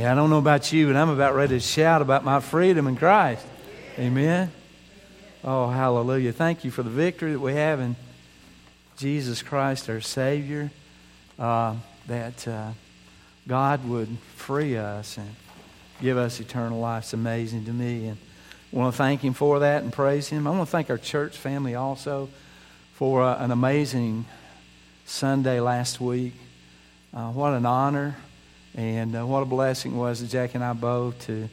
Yeah, I don't know about you, but I'm about ready to shout about my freedom in Christ. Amen. Oh, hallelujah. Thank you for the victory that we have in Jesus Christ, our Savior. Uh, that uh, God would free us and give us eternal life. It's amazing to me. And I want to thank Him for that and praise Him. I want to thank our church family also for uh, an amazing Sunday last week. Uh, what an honor and uh, what a blessing it was to Jack and I both to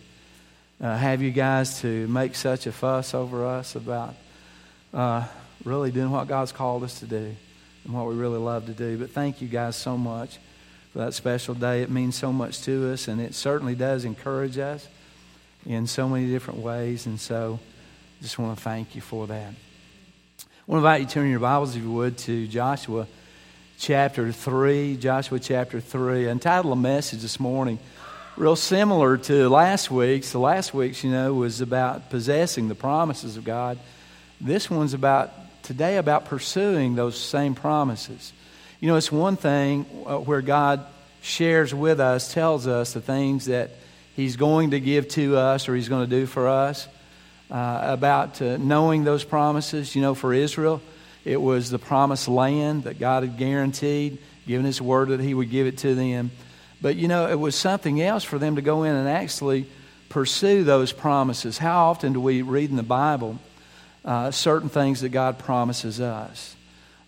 uh, have you guys to make such a fuss over us about uh, really doing what God's called us to do and what we really love to do. But thank you guys so much for that special day. It means so much to us, and it certainly does encourage us in so many different ways. And so just want to thank you for that. I want to invite you to turn your Bibles, if you would, to Joshua chapter 3, Joshua chapter 3. I entitled a message this morning real similar to last week's. The last week's, you know, was about possessing the promises of God. This one's about today about pursuing those same promises. You know, it's one thing uh, where God shares with us, tells us the things that He's going to give to us or He's going to do for us. Uh, about uh, knowing those promises. You know, for Israel, it was the promised land that God had guaranteed, given His word that He would give it to them. But, you know, it was something else for them to go in and actually pursue those promises. How often do we read in the Bible uh, certain things that God promises us?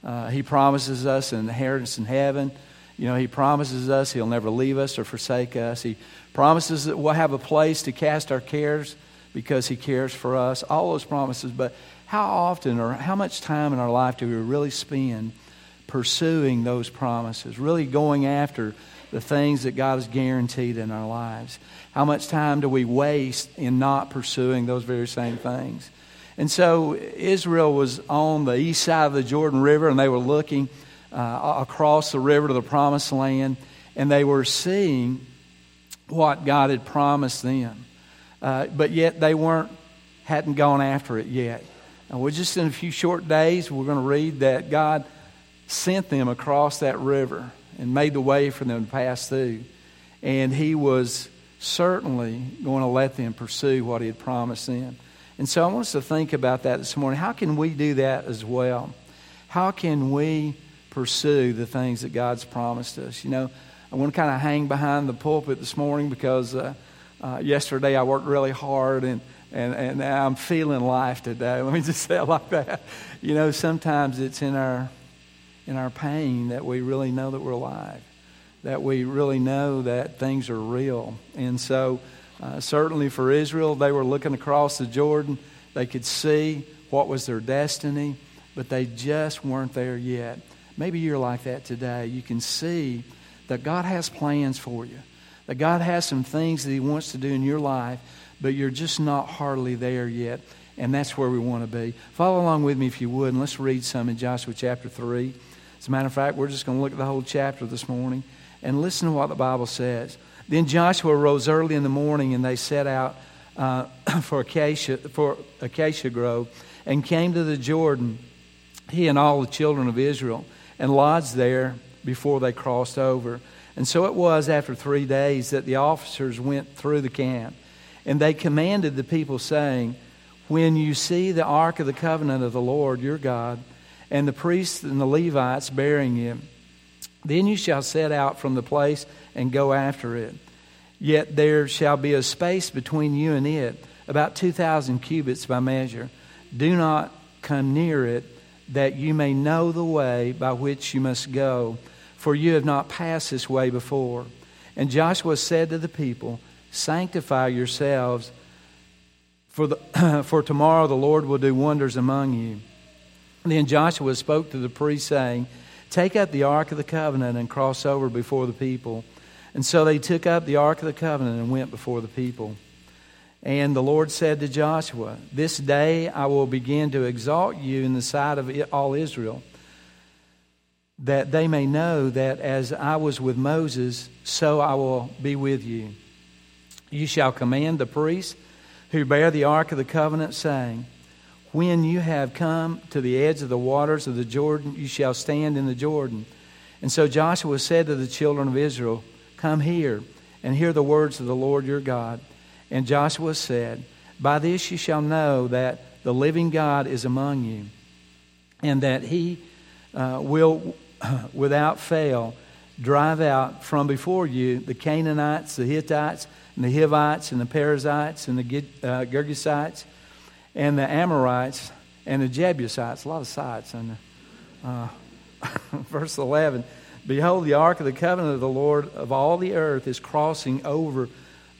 Uh, he promises us an inheritance in heaven. You know, He promises us He'll never leave us or forsake us. He promises that we'll have a place to cast our cares because He cares for us. All those promises. But how often or how much time in our life do we really spend pursuing those promises, really going after the things that God has guaranteed in our lives? How much time do we waste in not pursuing those very same things? And so Israel was on the east side of the Jordan River, and they were looking uh, across the river to the promised land, and they were seeing what God had promised them. Uh, but yet they weren't hadn't gone after it yet. And we're just in a few short days, we're going to read that God sent them across that river and made the way for them to pass through. And He was certainly going to let them pursue what He had promised them. And so I want us to think about that this morning. How can we do that as well? How can we pursue the things that God's promised us? You know, I want to kind of hang behind the pulpit this morning because uh, uh, yesterday I worked really hard and and, and I'm feeling life today. Let me just say it like that. You know, sometimes it's in our, in our pain that we really know that we're alive, that we really know that things are real. And so, uh, certainly for Israel, they were looking across the Jordan. They could see what was their destiny, but they just weren't there yet. Maybe you're like that today. You can see that God has plans for you, that God has some things that He wants to do in your life but you're just not hardly there yet. And that's where we want to be. Follow along with me if you would, and let's read some in Joshua chapter 3. As a matter of fact, we're just going to look at the whole chapter this morning and listen to what the Bible says. Then Joshua rose early in the morning, and they set out uh, for, Acacia, for Acacia Grove and came to the Jordan, he and all the children of Israel, and lodged there before they crossed over. And so it was after three days that the officers went through the camp and they commanded the people, saying, When you see the ark of the covenant of the Lord your God, and the priests and the Levites bearing it, then you shall set out from the place and go after it. Yet there shall be a space between you and it, about 2,000 cubits by measure. Do not come near it, that you may know the way by which you must go, for you have not passed this way before. And Joshua said to the people, Sanctify yourselves, for, the, for tomorrow the Lord will do wonders among you. then Joshua spoke to the priest, saying, Take up the ark of the covenant and cross over before the people. And so they took up the ark of the covenant and went before the people. And the Lord said to Joshua, This day I will begin to exalt you in the sight of all Israel, that they may know that as I was with Moses, so I will be with you. You shall command the priests who bear the ark of the covenant, saying, When you have come to the edge of the waters of the Jordan, you shall stand in the Jordan. And so Joshua said to the children of Israel, Come here, and hear the words of the Lord your God. And Joshua said, By this you shall know that the living God is among you, and that he uh, will without fail drive out from before you the Canaanites, the Hittites, and the Hivites, and the Perizzites, and the uh, Girgashites, and the Amorites, and the Jebusites. A lot of sites. And uh, verse 11 Behold, the ark of the covenant of the Lord of all the earth is crossing over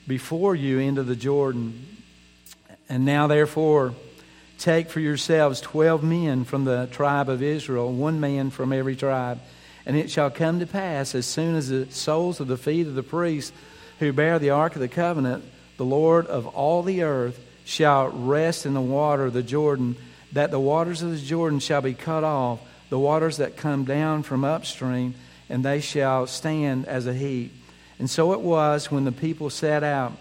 before you into the Jordan. And now, therefore, take for yourselves twelve men from the tribe of Israel, one man from every tribe. And it shall come to pass, as soon as the soles of the feet of the priests who bear the ark of the covenant, the Lord of all the earth, shall rest in the water of the Jordan, that the waters of the Jordan shall be cut off, the waters that come down from upstream, and they shall stand as a heap. And so it was when the people set out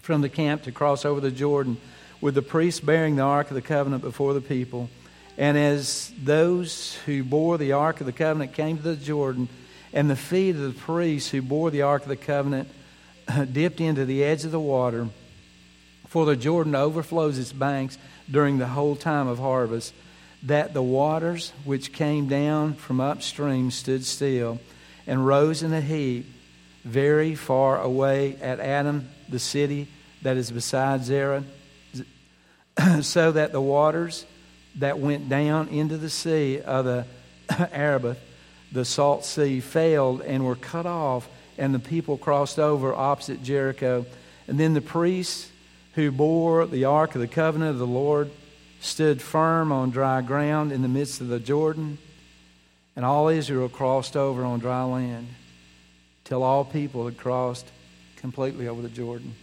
from the camp to cross over the Jordan, with the priests bearing the ark of the covenant before the people. And as those who bore the ark of the covenant came to the Jordan, and the feet of the priests who bore the ark of the covenant uh, dipped into the edge of the water, for the Jordan overflows its banks during the whole time of harvest, that the waters which came down from upstream stood still and rose in a heap very far away at Adam, the city that is beside Zerah, so that the waters that went down into the sea of the Arabah, the salt sea, failed and were cut off, and the people crossed over opposite Jericho. And then the priests who bore the ark of the covenant of the Lord stood firm on dry ground in the midst of the Jordan, and all Israel crossed over on dry land till all people had crossed completely over the Jordan.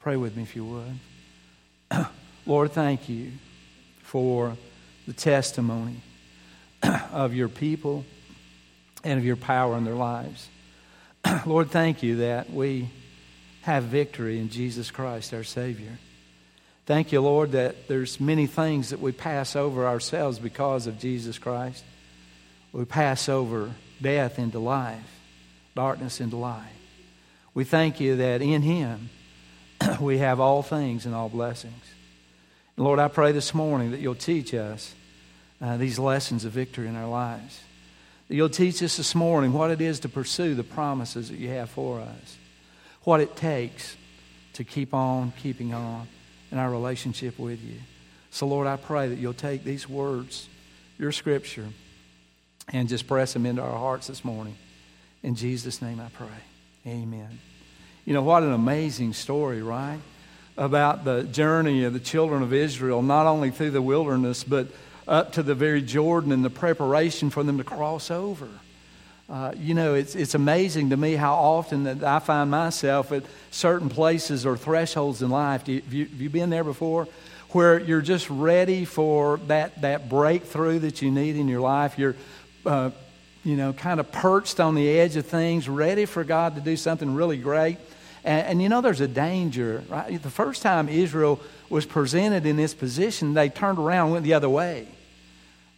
Pray with me if you would. Lord, thank you for the testimony of your people and of your power in their lives. Lord, thank you that we have victory in Jesus Christ, our Savior. Thank you, Lord, that there's many things that we pass over ourselves because of Jesus Christ. We pass over death into life, darkness into light. We thank you that in Him we have all things and all blessings. Lord, I pray this morning that you'll teach us uh, these lessons of victory in our lives. That you'll teach us this morning what it is to pursue the promises that you have for us, what it takes to keep on keeping on in our relationship with you. So, Lord, I pray that you'll take these words, your scripture, and just press them into our hearts this morning. In Jesus' name I pray. Amen. You know, what an amazing story, right? About the journey of the children of Israel, not only through the wilderness, but up to the very Jordan and the preparation for them to cross over. Uh, you know, it's, it's amazing to me how often that I find myself at certain places or thresholds in life. You, have, you, have you been there before? Where you're just ready for that, that breakthrough that you need in your life. You're, uh, you know, kind of perched on the edge of things, ready for God to do something really great. And, and, you know, there's a danger, right? The first time Israel was presented in this position, they turned around and went the other way.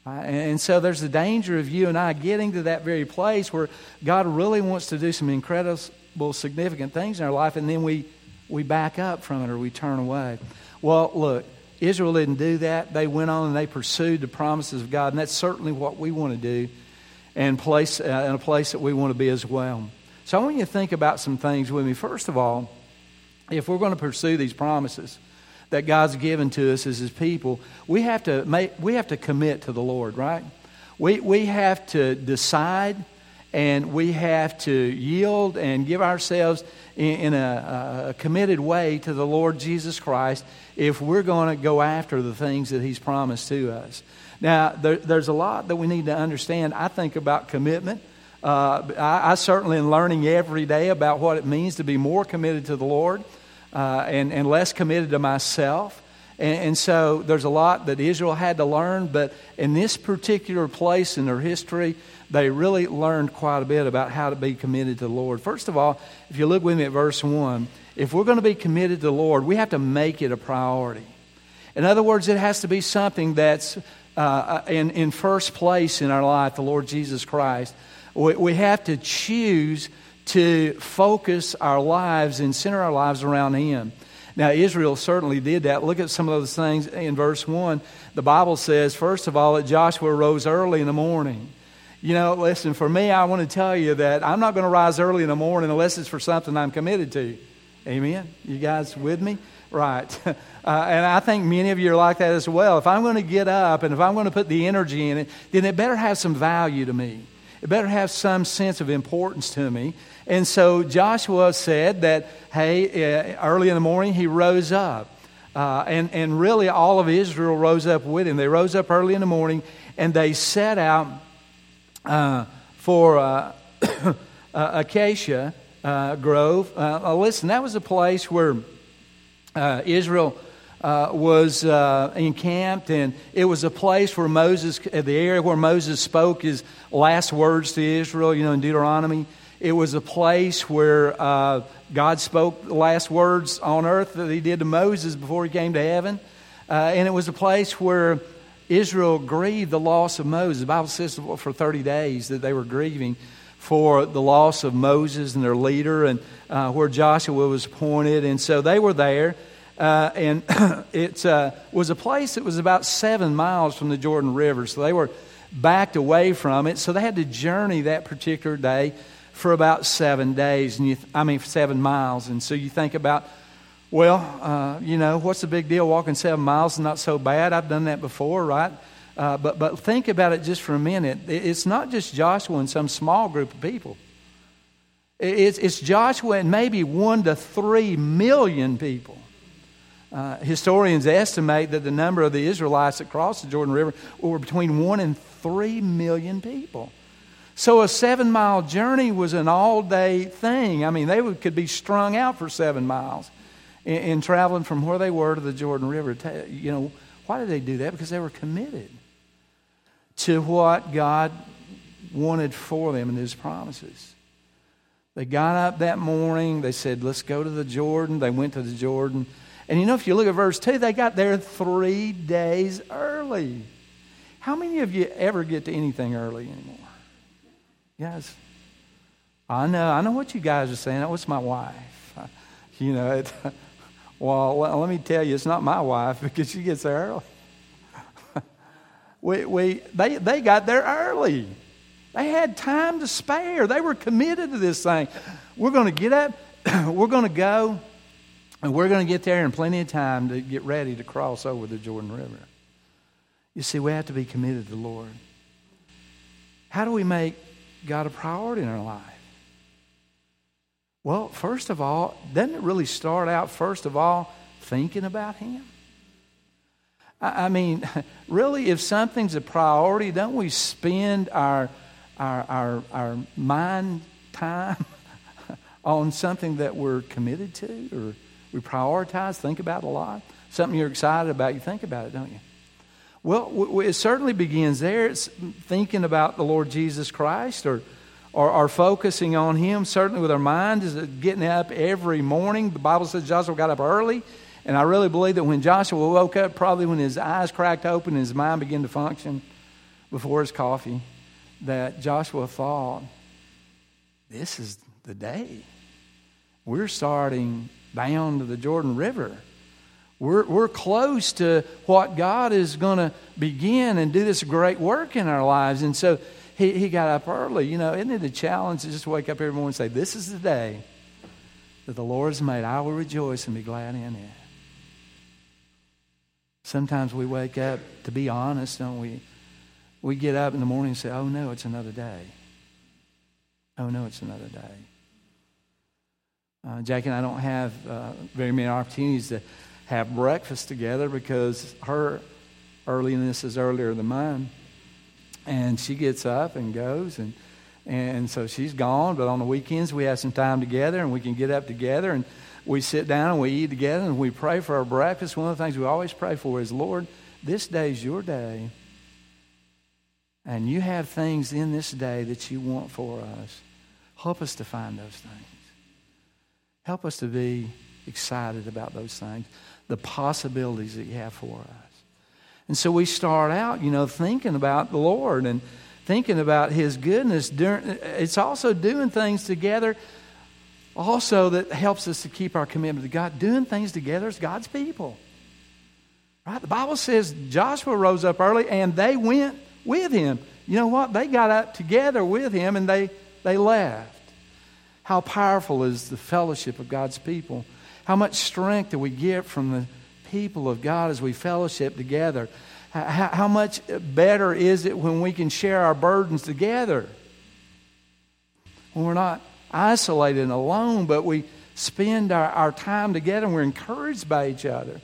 Right? And so there's a danger of you and I getting to that very place where God really wants to do some incredible, significant things in our life, and then we, we back up from it or we turn away. Well, look, Israel didn't do that. They went on and they pursued the promises of God, and that's certainly what we want to do and place, uh, in a place that we want to be as well. So I want you to think about some things with me. First of all, if we're going to pursue these promises that God's given to us as His people, we have to make, we have to commit to the Lord, right? We, we have to decide and we have to yield and give ourselves in, in a, a, committed way to the Lord Jesus Christ if we're going to go after the things that He's promised to us. Now, there, there's a lot that we need to understand, I think, about commitment. Uh, I, I, certainly am learning every day about what it means to be more committed to the Lord uh, and, and less committed to myself. And, and, so there's a lot that Israel had to learn, but in this particular place in their history, they really learned quite a bit about how to be committed to the Lord. First of all, if you look with me at verse 1, if we're going to be committed to the Lord, we have to make it a priority. In other words, it has to be something that's uh, in, in first place in our life, the Lord Jesus Christ we, we have to choose to focus our lives and center our lives around Him. Now, Israel certainly did that. Look at some of those things in verse 1. The Bible says, first of all, that Joshua rose early in the morning. You know, listen, for me, I want to tell you that I'm not going to rise early in the morning unless it's for something I'm committed to. Amen? You guys with me? Right. Uh, and I think many of you are like that as well. If I'm going to get up and if I'm going to put the energy in it, then it better have some value to me. It better have some sense of importance to me. And so Joshua said that, hey, uh, early in the morning he rose up. Uh, and, and really all of Israel rose up with him. They rose up early in the morning and they set out uh, for uh, Acacia uh, Grove. listen, that was a place where Israel uh, was uh, encamped, and it was a place where Moses, uh, the area where Moses spoke his last words to Israel, you know, in Deuteronomy. It was a place where uh, God spoke the last words on earth that he did to Moses before he came to heaven. Uh, and it was a place where Israel grieved the loss of Moses. The Bible says for 30 days that they were grieving for the loss of Moses and their leader, and uh, where Joshua was appointed. And so they were there. Uh, and it uh, was a place that was about seven miles from the Jordan River. So they were backed away from it. So they had to journey that particular day for about seven days. And you, I mean, seven miles. And so you think about, well, uh, you know, what's the big deal? Walking seven miles is not so bad. I've done that before, right? Uh, but, but think about it just for a minute. It's not just Joshua and some small group of people. It's, it's Joshua and maybe one to three million people uh, historians estimate that the number of the Israelites that crossed the Jordan River were between one and three million people. So a seven mile journey was an all day thing. I mean, they would, could be strung out for seven miles in, in, traveling from where they were to the Jordan River. You know, why did they do that? Because they were committed to what God wanted for them and His promises. They got up that morning. They said, Let's go to the Jordan. They went to the Jordan. And you know, if you look at verse 2, they got there three days early. How many of you ever get to anything early anymore? Guys, I know, I know what you guys are saying. That was my wife. You know, it, well, let me tell you, it's not my wife because she gets there early. we, we, they, they got there early. They had time to spare. They were committed to this thing. We're going to get up. We're going to go. And we're going to get there in plenty of time to get ready to cross over the Jordan River. You see, we have to be committed to the Lord. How do we make God a priority in our life? Well, first of all, doesn't it really start out, first of all, thinking about Him? I mean, really, if something's a priority, don't we spend our, our, our, our mind time on something that we're committed to or we prioritize, think about a lot. Something you're excited about, you think about it, don't you? Well, it certainly begins there. It's thinking about the Lord Jesus Christ or, or, or focusing on Him, certainly with our mind, is getting up every morning. The Bible says Joshua got up early. And I really believe that when Joshua woke up, probably when his eyes cracked open and his mind began to function before his coffee, that Joshua thought, this is the day. We're starting down to the Jordan River. We're, we're close to what God is going to begin and do this great work in our lives. And so he, he got up early. You know, isn't it a challenge to just wake up every morning and say, This is the day that the Lord has made. I will rejoice and be glad in it. Sometimes we wake up, to be honest, don't we? We get up in the morning and say, Oh no, it's another day. Oh no, it's another day. Uh, Jackie and I don't have uh, very many opportunities to have breakfast together because her earliness is earlier than mine. And she gets up and goes, and, and so she's gone. But on the weekends, we have some time together, and we can get up together, and we sit down and we eat together, and we pray for our breakfast. One of the things we always pray for is, Lord, this day is your day. And you have things in this day that you want for us. Help us to find those things. Help us to be excited about those things, the possibilities that you have for us. And so we start out, you know, thinking about the Lord and thinking about His goodness. During, It's also doing things together, also that helps us to keep our commitment to God. Doing things together as God's people. Right? The Bible says Joshua rose up early and they went with him. You know what? They got up together with him and they, they left. How powerful is the fellowship of God's people? How much strength do we get from the people of God as we fellowship together? How, much better is it when we can share our burdens together? When we're not isolated and alone, but we spend our, our time together and we're encouraged by each other.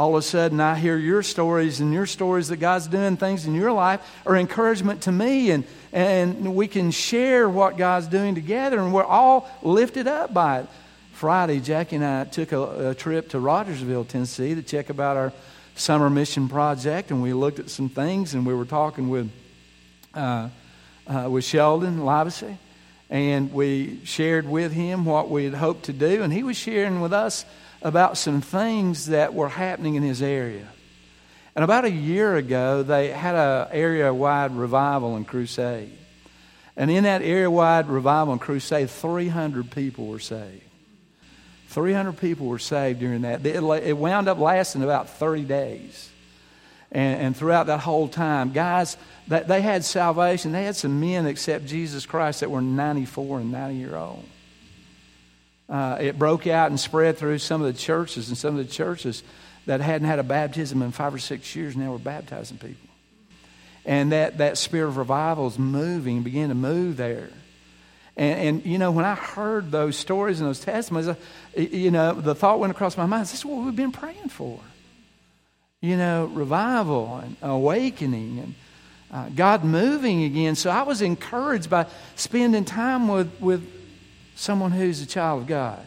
All of a sudden, I hear your stories and your stories that God's doing things in your life are encouragement to me, and, and we can share what God's doing together, and we're all lifted up by it. Friday, Jackie and I took a, a trip to Rogersville, Tennessee to check about our summer mission project, and we looked at some things, and we were talking with, uh, uh, with Sheldon Livesey, and we shared with him what we had hoped to do, and he was sharing with us about some things that were happening in his area. And about a year ago, they had an area wide revival and crusade. And in that area wide revival and crusade, 300 people were saved. 300 people were saved during that. It wound up lasting about 30 days. And, and throughout that whole time, guys, they had salvation. They had some men accept Jesus Christ that were 94 and 90 year old uh, it broke out and spread through some of the churches, and some of the churches that hadn't had a baptism in five or six years now were baptizing people. And that, that spirit of revival is moving, began to move there. And, and, you know, when I heard those stories and those testimonies, uh, you know, the thought went across my mind this is what we've been praying for. You know, revival and awakening and uh, God moving again. So I was encouraged by spending time with, with someone who's a child of God.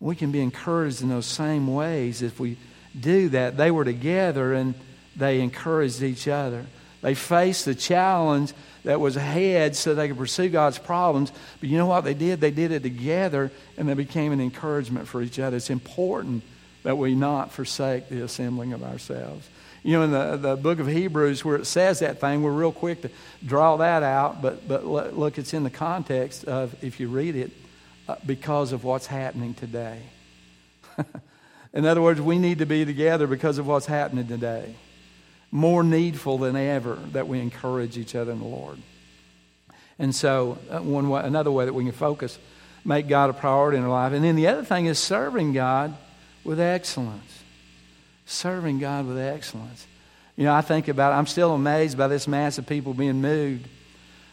We can be encouraged in those same ways if we do that. They were together and they encouraged each other. They faced the challenge that was ahead so they could pursue God's problems. But you know what they did? They did it together and they became an encouragement for each other. It's important that we not forsake the assembling of ourselves. You know, in the, the book of Hebrews, where it says that thing, we're real quick to draw that out, but, but look, it's in the context of, if you read it, uh, because of what's happening today. in other words, we need to be together because of what's happening today. More needful than ever that we encourage each other in the Lord. And so, uh, one way, another way that we can focus, make God a priority in our life. And then the other thing is serving God with excellence serving God with excellence. You know, I think about I'm still amazed by this mass of people being moved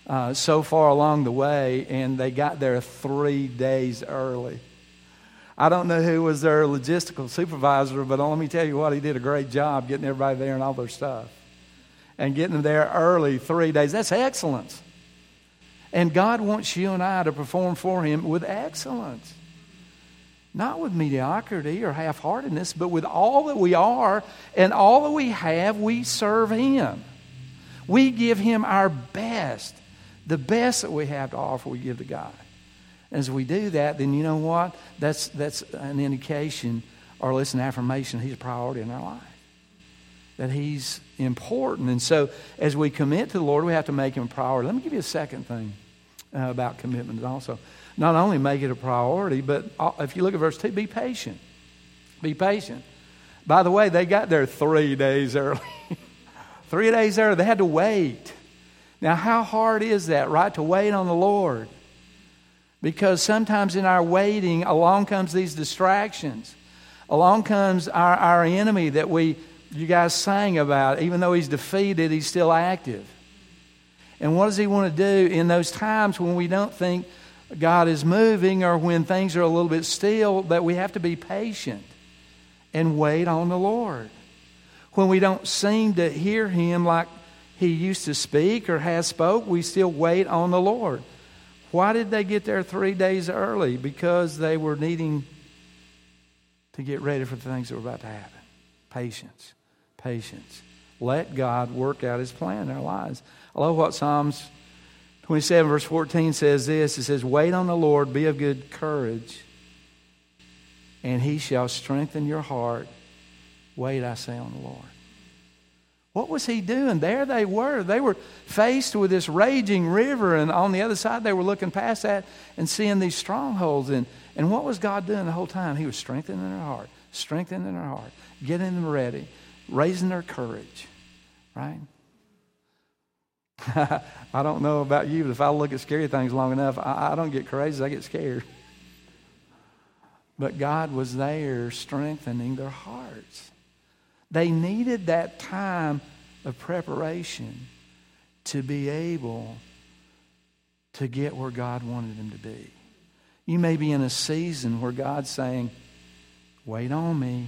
uh, so far along the way, and they got there three days early. I don't know who was their logistical supervisor, but let me tell you what, he did a great job getting everybody there and all their stuff. And getting them there early, three days. That's excellence. And God wants you and I to perform for Him with excellence. Not with mediocrity or half heartedness, but with all that we are and all that we have, we serve Him. We give Him our best. The best that we have to offer, we give to God. As we do that, then you know what? That's, that's an indication or at least an affirmation He's a priority in our life. That He's important. And so as we commit to the Lord, we have to make Him a priority. Let me give you a second thing uh, about commitment also not only make it a priority, but uh, if you look at verse 2, be patient. Be patient. By the way, they got there three days early. three days early. They had to wait. Now, how hard is that, right? To wait on the Lord. Because sometimes in our waiting, along comes these distractions. Along comes our, our enemy that we, you guys sang about. Even though he's defeated, he's still active. And what does he want to do in those times when we don't think God is moving or when things are a little bit still, that we have to be patient and wait on the Lord. When we don't seem to hear Him like He used to speak or has spoke, we still wait on the Lord. Why did they get there three days early? Because they were needing to get ready for the things that were about to happen. Patience. Patience. Let God work out His plan in our lives. I love what Psalms 27, verse 14 says this it says, Wait on the Lord, be of good courage, and he shall strengthen your heart. Wait, I say, on the Lord. What was he doing? There they were. They were faced with this raging river, and on the other side, they were looking past that and seeing these strongholds. And, and what was God doing the whole time? He was strengthening their heart, strengthening their heart, getting them ready, raising their courage, right? I don't know about you, but if I look at scary things long enough, I, I don't get crazy, I get scared. But God was there strengthening their hearts. They needed that time of preparation to be able to get where God wanted them to be. You may be in a season where God's saying, Wait on me.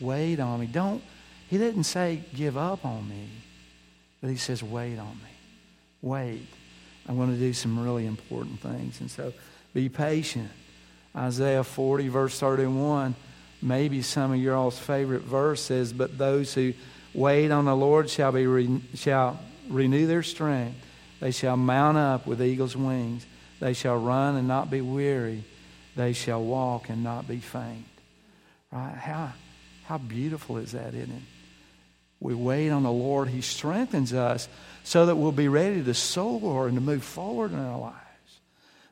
Wait on me. Don't, He didn't say, Give up on me, but He says, Wait on me. Wait. I'm going to do some really important things. And so be patient. Isaiah 40, verse 31 maybe some of your all's favorite verse says, But those who wait on the Lord shall, be re- shall renew their strength. They shall mount up with eagle's wings. They shall run and not be weary. They shall walk and not be faint. Right? How, how beautiful is that, isn't it? We wait on the Lord. He strengthens us so that we'll be ready to soar and to move forward in our lives.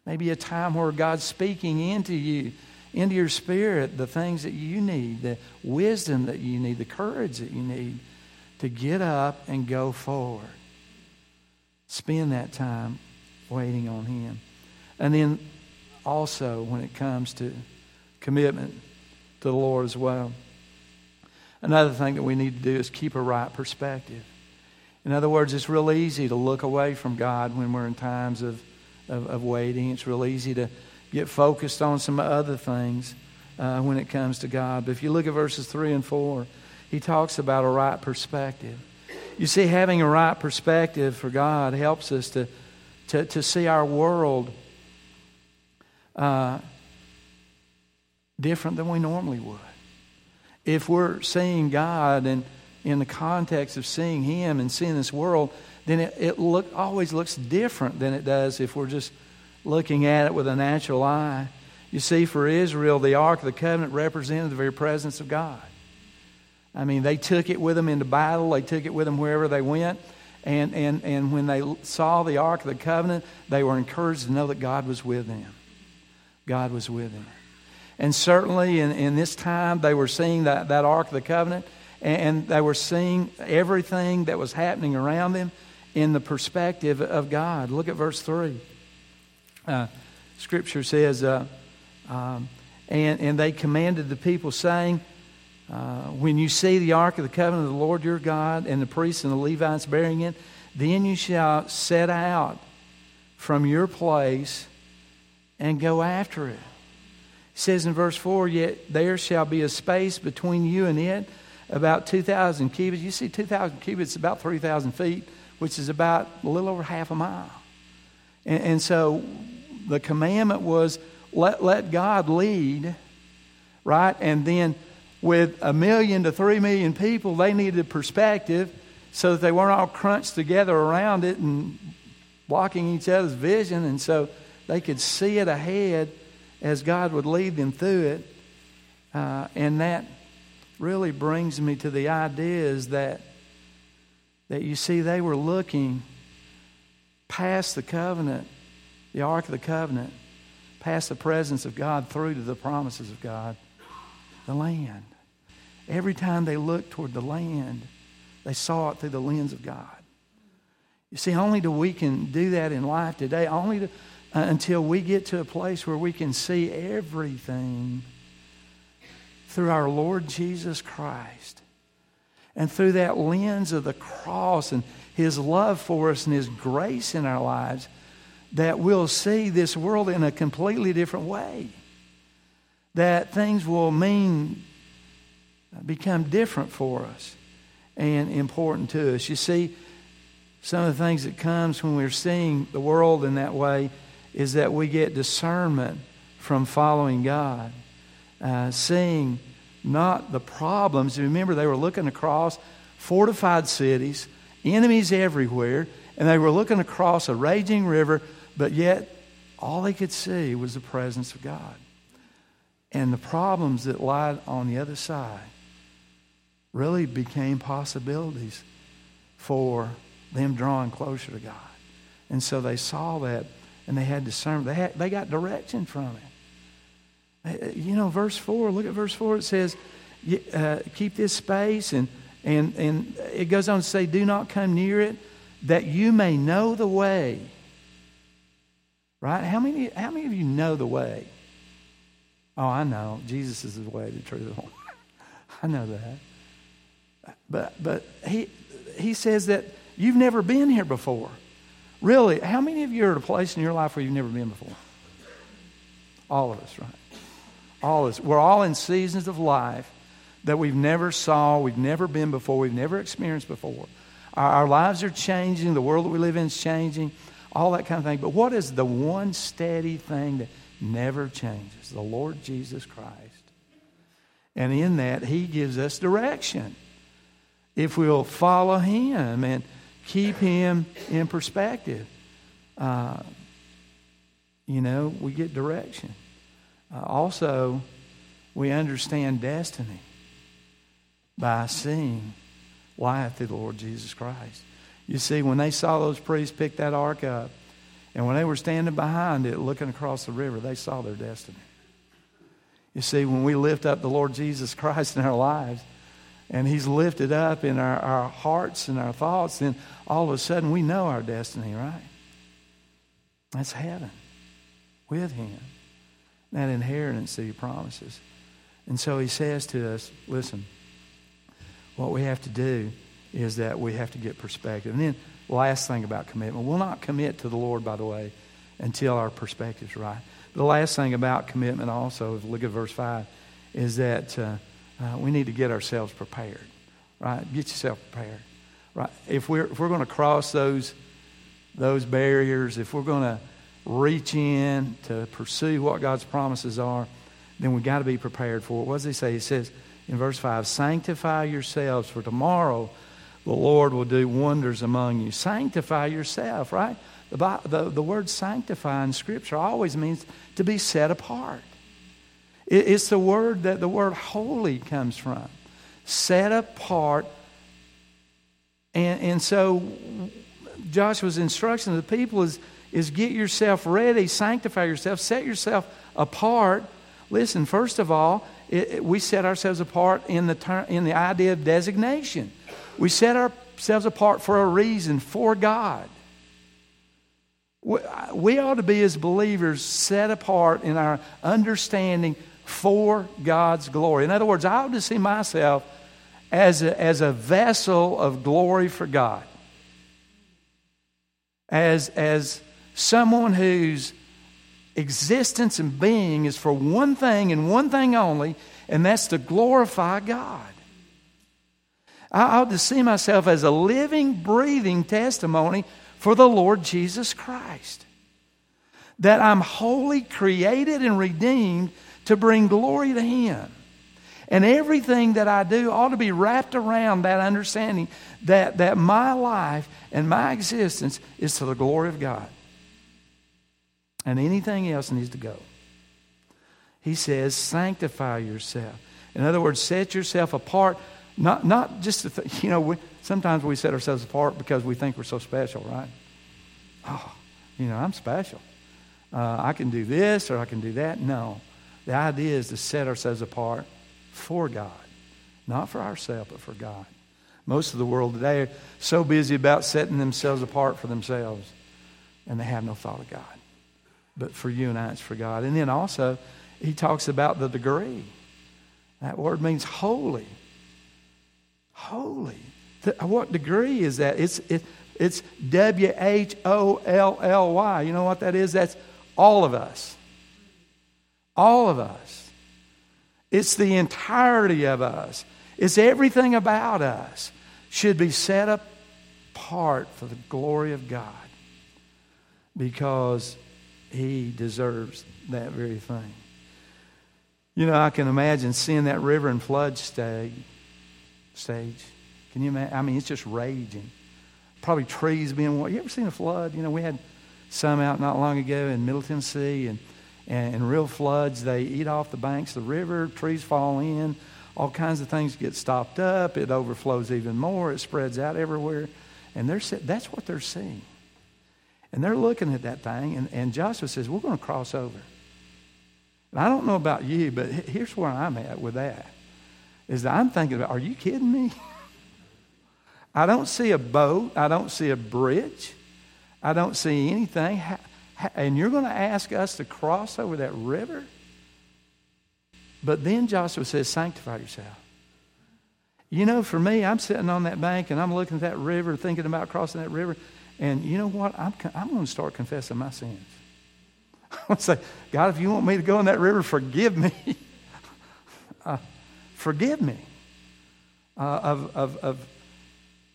Maybe a time where God's speaking into you into your spirit the things that you need, the wisdom that you need, the courage that you need to get up and go forward. Spend that time waiting on Him. And then also, when it comes to commitment to the Lord as well, another thing that we need to do is keep a right perspective. In other words, it's real easy to look away from God when we're in times of, of, of waiting. It's real easy to get focused on some other things uh, when it comes to God. But if you look at verses 3 and 4, he talks about a right perspective. You see, having a right perspective for God helps us to, to, to see our world uh, different than we normally would. If we're seeing God and in the context of seeing Him and seeing this world, then it, it look, always looks different than it does if we're just looking at it with a natural eye. You see, for Israel, the Ark of the Covenant represented the very presence of God. I mean, they took it with them into battle, they took it with them wherever they went. And, and, and when they saw the Ark of the Covenant, they were encouraged to know that God was with them. God was with them. And certainly in, in this time, they were seeing that, that Ark of the Covenant, and they were seeing everything that was happening around them in the perspective of God. Look at verse 3 uh, Scripture says, uh, um, and, and they commanded the people, saying, uh, When you see the ark of the covenant of the Lord your God, and the priests and the Levites bearing it, then you shall set out from your place and go after it. Says in verse 4 Yet there shall be a space between you and it, about 2,000 cubits. You see, 2,000 cubits is about 3,000 feet, which is about a little over half a mile. And, and so the commandment was let, let God lead, right? And then with a million to three million people, they needed perspective so that they weren't all crunched together around it and blocking each other's vision. And so they could see it ahead as God would lead them through it. Uh, and that really brings me to the idea is that, that you see, they were looking past the covenant the Ark of the Covenant, past the presence of God through to the promises of God, the land. Every time they looked toward the land, they saw it through the lens of God. You see, only do we can do that in life today, only to, uh, until we get to a place where we can see everything through our Lord Jesus Christ. And through that lens of the cross and His love for us and His grace in our lives, that we'll see this world in a completely different way. That things will mean, become different for us and important to us. You see, some of the things that comes when we're seeing the world in that way is that we get discernment from following God, uh, seeing not the problems. Remember, they were looking across fortified cities, enemies everywhere, and they were looking across a raging river but yet, all they could see was the presence of God. And the problems that lied on the other side really became possibilities for them drawing closer to God. And so they saw that and they had discernment. They, had, they got direction from it. Uh, you know, verse 4, look at verse 4. It says, uh, keep this space. And, and, and it goes on to say, do not come near it, that you may know the way. Right? How many, how many of you know the way? Oh, I know. Jesus is the way, the truth, the I know that. But, but he, he says that you've never been here before. Really, how many of you are at a place in your life where you've never been before? All of us, right? All of us. We're all in seasons of life that we've never saw, we've never been before, we've never experienced before. Our, our lives are changing, the world that we live in is changing, all that kind of thing. But what is the one steady thing that never changes? The Lord Jesus Christ. And in that, He gives us direction. If we'll follow Him and keep Him in perspective, uh, you know, we get direction. Uh, also, we understand destiny by seeing life through the Lord Jesus Christ. You see, when they saw those priests pick that ark up, and when they were standing behind it looking across the river, they saw their destiny. You see, when we lift up the Lord Jesus Christ in our lives, and He's lifted up in our, our hearts and our thoughts, then all of a sudden we know our destiny, right? That's heaven with Him. That inheritance that He promises. And so He says to us, listen, what we have to do is that we have to get perspective. And then, last thing about commitment we'll not commit to the Lord, by the way, until our perspective's right. The last thing about commitment, also, if look at verse 5, is that uh, uh, we need to get ourselves prepared, right? Get yourself prepared, right? If we're, if we're going to cross those, those barriers, if we're going to reach in to pursue what God's promises are, then we've got to be prepared for it. What does he say? He says, in verse 5 Sanctify yourselves, for tomorrow the Lord will do wonders among you. Sanctify yourself, right? The, the, the word sanctify in Scripture always means to be set apart. It, it's the word that the word holy comes from. Set apart. And, and so Joshua's instruction to the people is, is get yourself ready, sanctify yourself, set yourself apart. Listen, first of all, it, it, we set ourselves apart in the, ter- in the idea of designation. We set ourselves apart for a reason, for God. We, we ought to be, as believers, set apart in our understanding for God's glory. In other words, I ought to see myself as a, as a vessel of glory for God, as, as someone whose existence and being is for one thing and one thing only, and that's to glorify God. I ought to see myself as a living, breathing testimony for the Lord Jesus Christ. That I'm wholly created and redeemed to bring glory to Him. And everything that I do ought to be wrapped around that understanding that, that my life and my existence is to the glory of God and anything else needs to go. He says, sanctify yourself. In other words, set yourself apart. Not, not just, th- you know, we, sometimes we set ourselves apart because we think we're so special, right? Oh, you know, I'm special. Uh, I can do this or I can do that. No. The idea is to set ourselves apart for God, not for ourselves, but for God. Most of the world today are so busy about setting themselves apart for themselves, and they have no thought of God but for you and I, it's for God. And then also, he talks about the degree. That word means holy. Holy. What degree is that? It's, it, it's W H O L L Y. You know what that is? That's all of us. All of us. It's the entirety of us. It's everything about us should be set apart for the glory of God because he deserves that very thing. You know, I can imagine seeing that river and flood stage. Stage. Can you imagine? I mean, it's just raging. Probably trees being. You ever seen a flood? You know, we had some out not long ago in Middle Tennessee, and, and, and real floods. They eat off the banks of the river. Trees fall in. All kinds of things get stopped up. It overflows even more. It spreads out everywhere. And they're, that's what they're seeing. And they're looking at that thing, and, and Joshua says, We're going to cross over. And I don't know about you, but here's where I'm at with that. Is that I'm thinking about, are you kidding me? I don't see a boat. I don't see a bridge. I don't see anything. And you're going to ask us to cross over that river? But then Joshua says, sanctify yourself. You know, for me, I'm sitting on that bank and I'm looking at that river, thinking about crossing that river. And you know what? I'm, I'm going to start confessing my sins. I'm going to say, God, if you want me to go in that river, forgive me. uh, forgive me. Uh, of, of, of,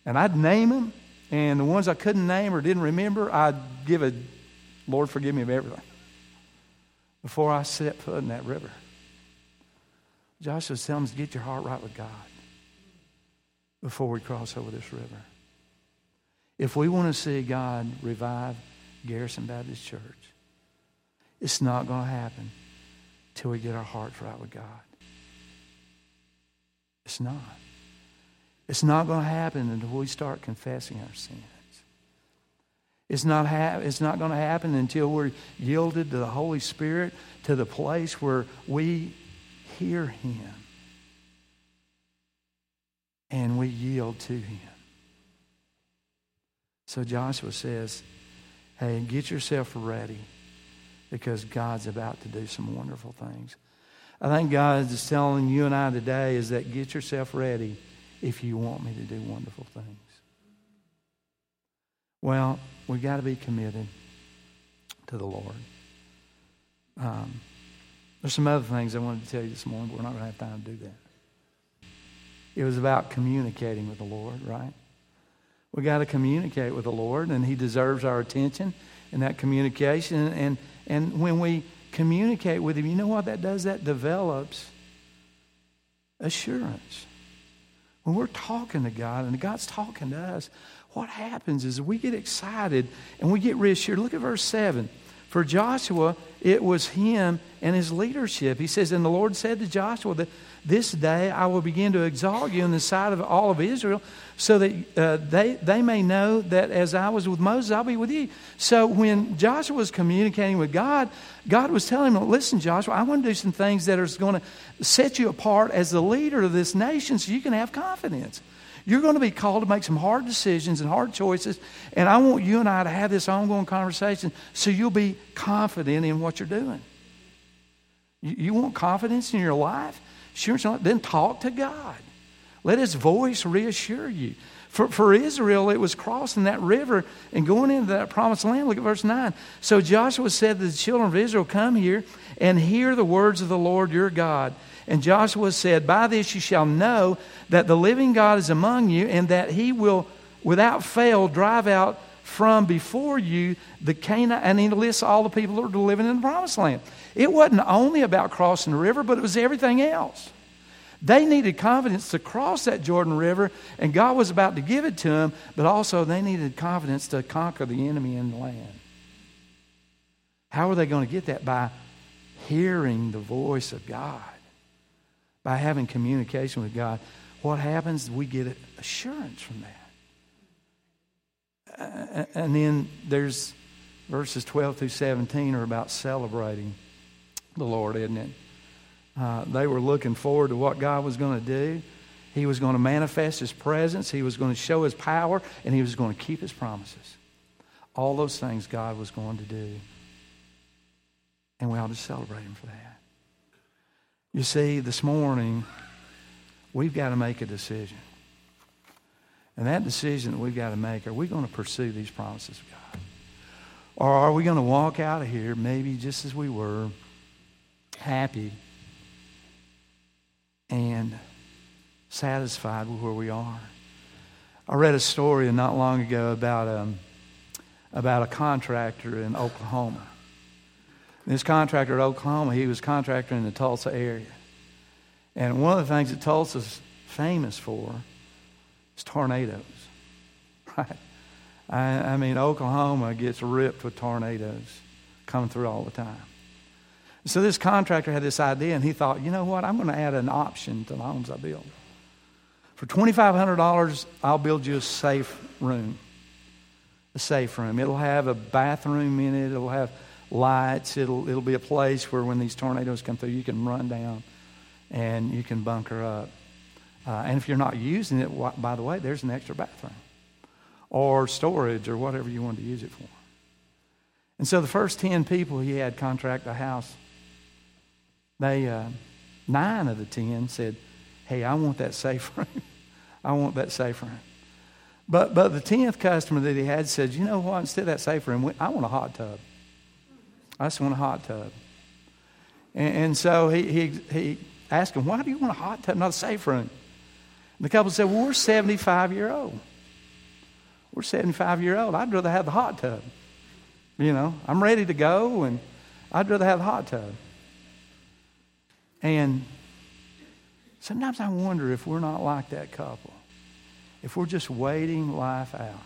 and I'd name them. And the ones I couldn't name or didn't remember, I'd give a, Lord, forgive me of everything. Before I set foot in that river. Joshua tells them, get your heart right with God before we cross over this river. If we want to see God revive Garrison Baptist Church, it's not going to happen till we get our hearts right with God. It's not. It's not going to happen until we start confessing our sins. It's not, ha- it's not going to happen until we're yielded to the Holy Spirit to the place where we hear Him and we yield to Him. So Joshua says, hey, get yourself ready because God's about to do some wonderful things. I think God is telling you and I today is that get yourself ready if you want me to do wonderful things. Well, we've got to be committed to the Lord. Um, there's some other things I wanted to tell you this morning, but we're not going to have time to do that. It was about communicating with the Lord, right? We got to communicate with the Lord, and He deserves our attention in that communication. And, and when we communicate with Him, you know what that does? That develops assurance. When we're talking to God and God's talking to us, what happens is we get excited and we get reassured. Look at verse 7. For Joshua, it was him and his leadership. He says, And the Lord said to Joshua that this day I will begin to exalt you in the sight of all of Israel so that uh, they, they may know that as I was with Moses, I'll be with you. So when Joshua was communicating with God, God was telling him, Listen, Joshua, I want to do some things that are going to set you apart as the leader of this nation so you can have confidence. You're going to be called to make some hard decisions and hard choices, and I want you and I to have this ongoing conversation so you'll be confident in what you're doing. You, you want confidence in your life? Sure, then talk to God. Let his voice reassure you. For, for Israel, it was crossing that river and going into that promised land. Look at verse 9. So Joshua said to the children of Israel, Come here and hear the words of the Lord your God. And Joshua said, By this you shall know that the living God is among you, and that he will without fail drive out from before you the Canaan. And he lists all the people that are living in the promised land. It wasn't only about crossing the river, but it was everything else. They needed confidence to cross that Jordan River, and God was about to give it to them, but also they needed confidence to conquer the enemy in the land. How are they going to get that? By hearing the voice of God, by having communication with God. What happens? We get assurance from that. And then there's verses 12 through 17 are about celebrating the Lord, isn't it? Uh, they were looking forward to what God was going to do. He was going to manifest His presence, He was going to show His power, and He was going to keep His promises. All those things God was going to do. And we ought to celebrate Him for that. You see, this morning, we've got to make a decision. And that decision that we've got to make are we going to pursue these promises of God? Or are we going to walk out of here maybe just as we were, happy and satisfied with where we are. I read a story not long ago about, um, about a contractor in Oklahoma. This contractor in Oklahoma, he was contractor in the Tulsa area. And one of the things that Tulsa's famous for is tornadoes. Right? I, I mean, Oklahoma gets ripped with tornadoes coming through all the time. So this contractor had this idea, and he thought, you know what? I'm going to add an option to the homes I build. For $2,500, I'll build you a safe room. a safe room. It'll have a bathroom in it. It'll have lights. It'll, it'll be a place where when these tornadoes come through, you can run down and you can bunker up. Uh, and if you're not using it, by the way, there's an extra bathroom or storage or whatever you want to use it for. And so the first 10 people he had contract a house, they, uh, nine of the 10 said, Hey, I want that safe room. I want that safe room. But, but the 10th customer that he had said, You know what? Instead of that safe room, I want a hot tub. I just want a hot tub. And, and so he, he, he asked him, Why do you want a hot tub, not a safe room? And the couple said, Well, we're 75 year old. We're 75 year old. I'd rather have the hot tub. You know, I'm ready to go, and I'd rather have the hot tub. And sometimes I wonder if we're not like that couple. If we're just waiting life out.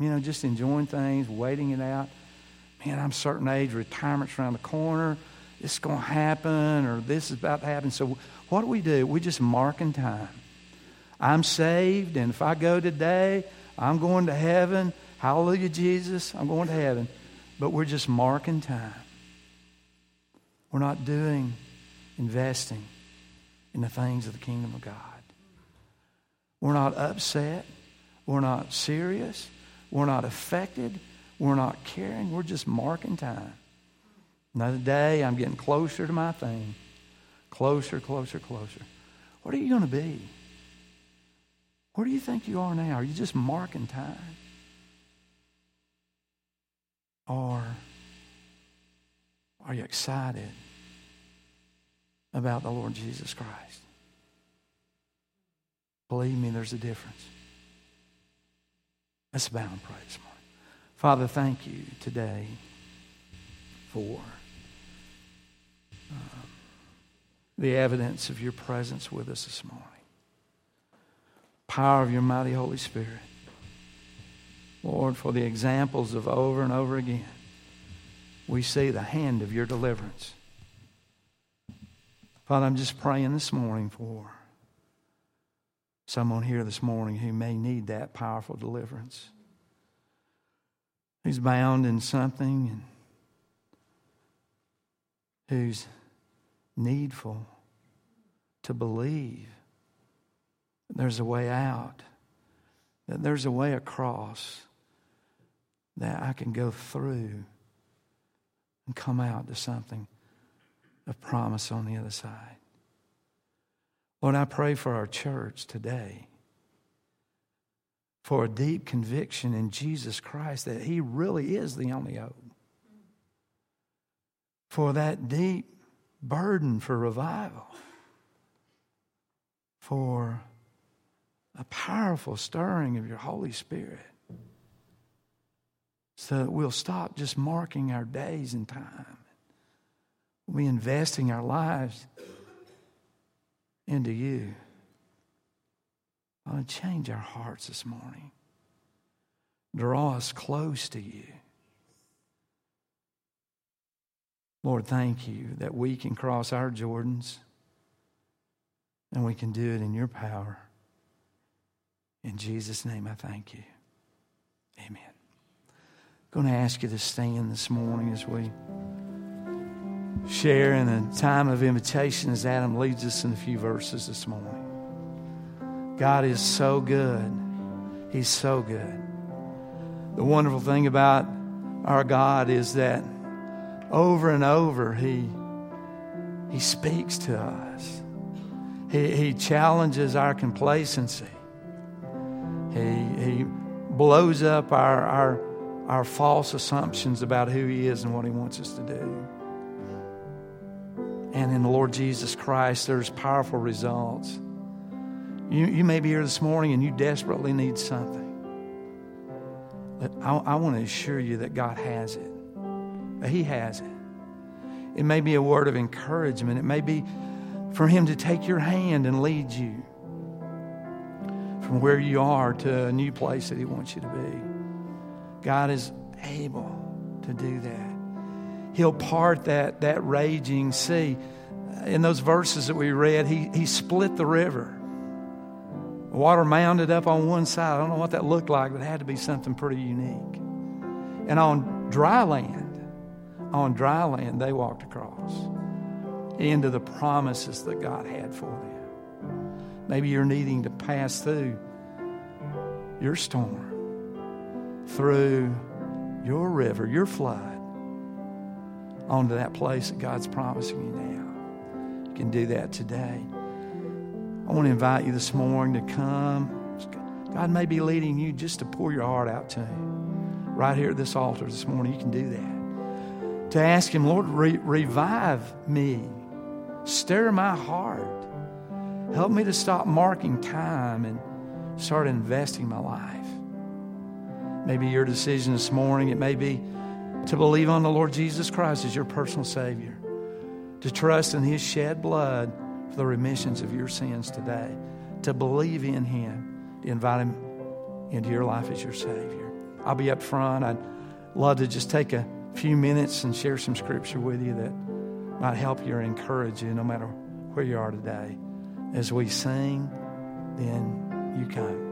You know, just enjoying things, waiting it out. Man, I'm certain age, retirement's around the corner. this is going to happen, or this is about to happen. So, what do we do? We just mark in time. I'm saved, and if I go today, I'm going to heaven. Hallelujah, Jesus. I'm going to heaven. But we're just marking time. We're not doing, investing in the things of the kingdom of God. We're not upset. We're not serious. We're not affected. We're not caring. We're just marking time. Another day, I'm getting closer to my thing. Closer, closer, closer. What are you going to be? Where do you think you are now? Are you just marking time? Or are you excited about the Lord Jesus Christ? Believe me, there's a difference. Let's bow and pray. Father, thank you today for um, the evidence of your presence with us this morning. Power of your mighty Holy Spirit. Lord, for the examples of over and over again, we see the hand of your deliverance. Father, I'm just praying this morning for someone here this morning who may need that powerful deliverance, who's bound in something and who's needful to believe that there's a way out, that there's a way across that I can go through and come out to something of promise on the other side. Lord, I pray for our church today for a deep conviction in Jesus Christ that He really is the only hope. For that deep burden for revival. For a powerful stirring of your Holy Spirit so that we'll stop just marking our days and time. We'll be investing our lives into you. I change our hearts this morning. Draw us close to you. Lord, thank you that we can cross our Jordans and we can do it in your power. In Jesus' name, I thank you. Amen going to ask you to stand this morning as we share in a time of invitation as Adam leads us in a few verses this morning. God is so good. He's so good. The wonderful thing about our God is that over and over He, he speaks to us. He, he challenges our complacency. He, he blows up our, our our false assumptions about who He is and what He wants us to do. And in the Lord Jesus Christ, there's powerful results. You, you may be here this morning and you desperately need something. But I, I want to assure you that God has it. That He has it. It may be a word of encouragement. It may be for Him to take your hand and lead you from where you are to a new place that He wants you to be. God is able to do that. He'll part that, that raging sea. In those verses that we read, he, he split the river. Water mounded up on one side. I don't know what that looked like, but it had to be something pretty unique. And on dry land, on dry land, they walked across into the promises that God had for them. Maybe you're needing to pass through your storm, through your river, your flood, onto that place that God's promising you now. You can do that today. I want to invite you this morning to come. God may be leading you just to pour your heart out to Him. Right here at this altar this morning, you can do that. To ask Him, Lord, re- revive me, stir my heart, help me to stop marking time and start investing my life. Maybe your decision this morning, it may be to believe on the Lord Jesus Christ as your personal Savior, to trust in His shed blood for the remissions of your sins today, to believe in Him, to invite Him into your life as your Savior. I'll be up front. I'd love to just take a few minutes and share some scripture with you that might help you or encourage you no matter where you are today. As we sing, then you come.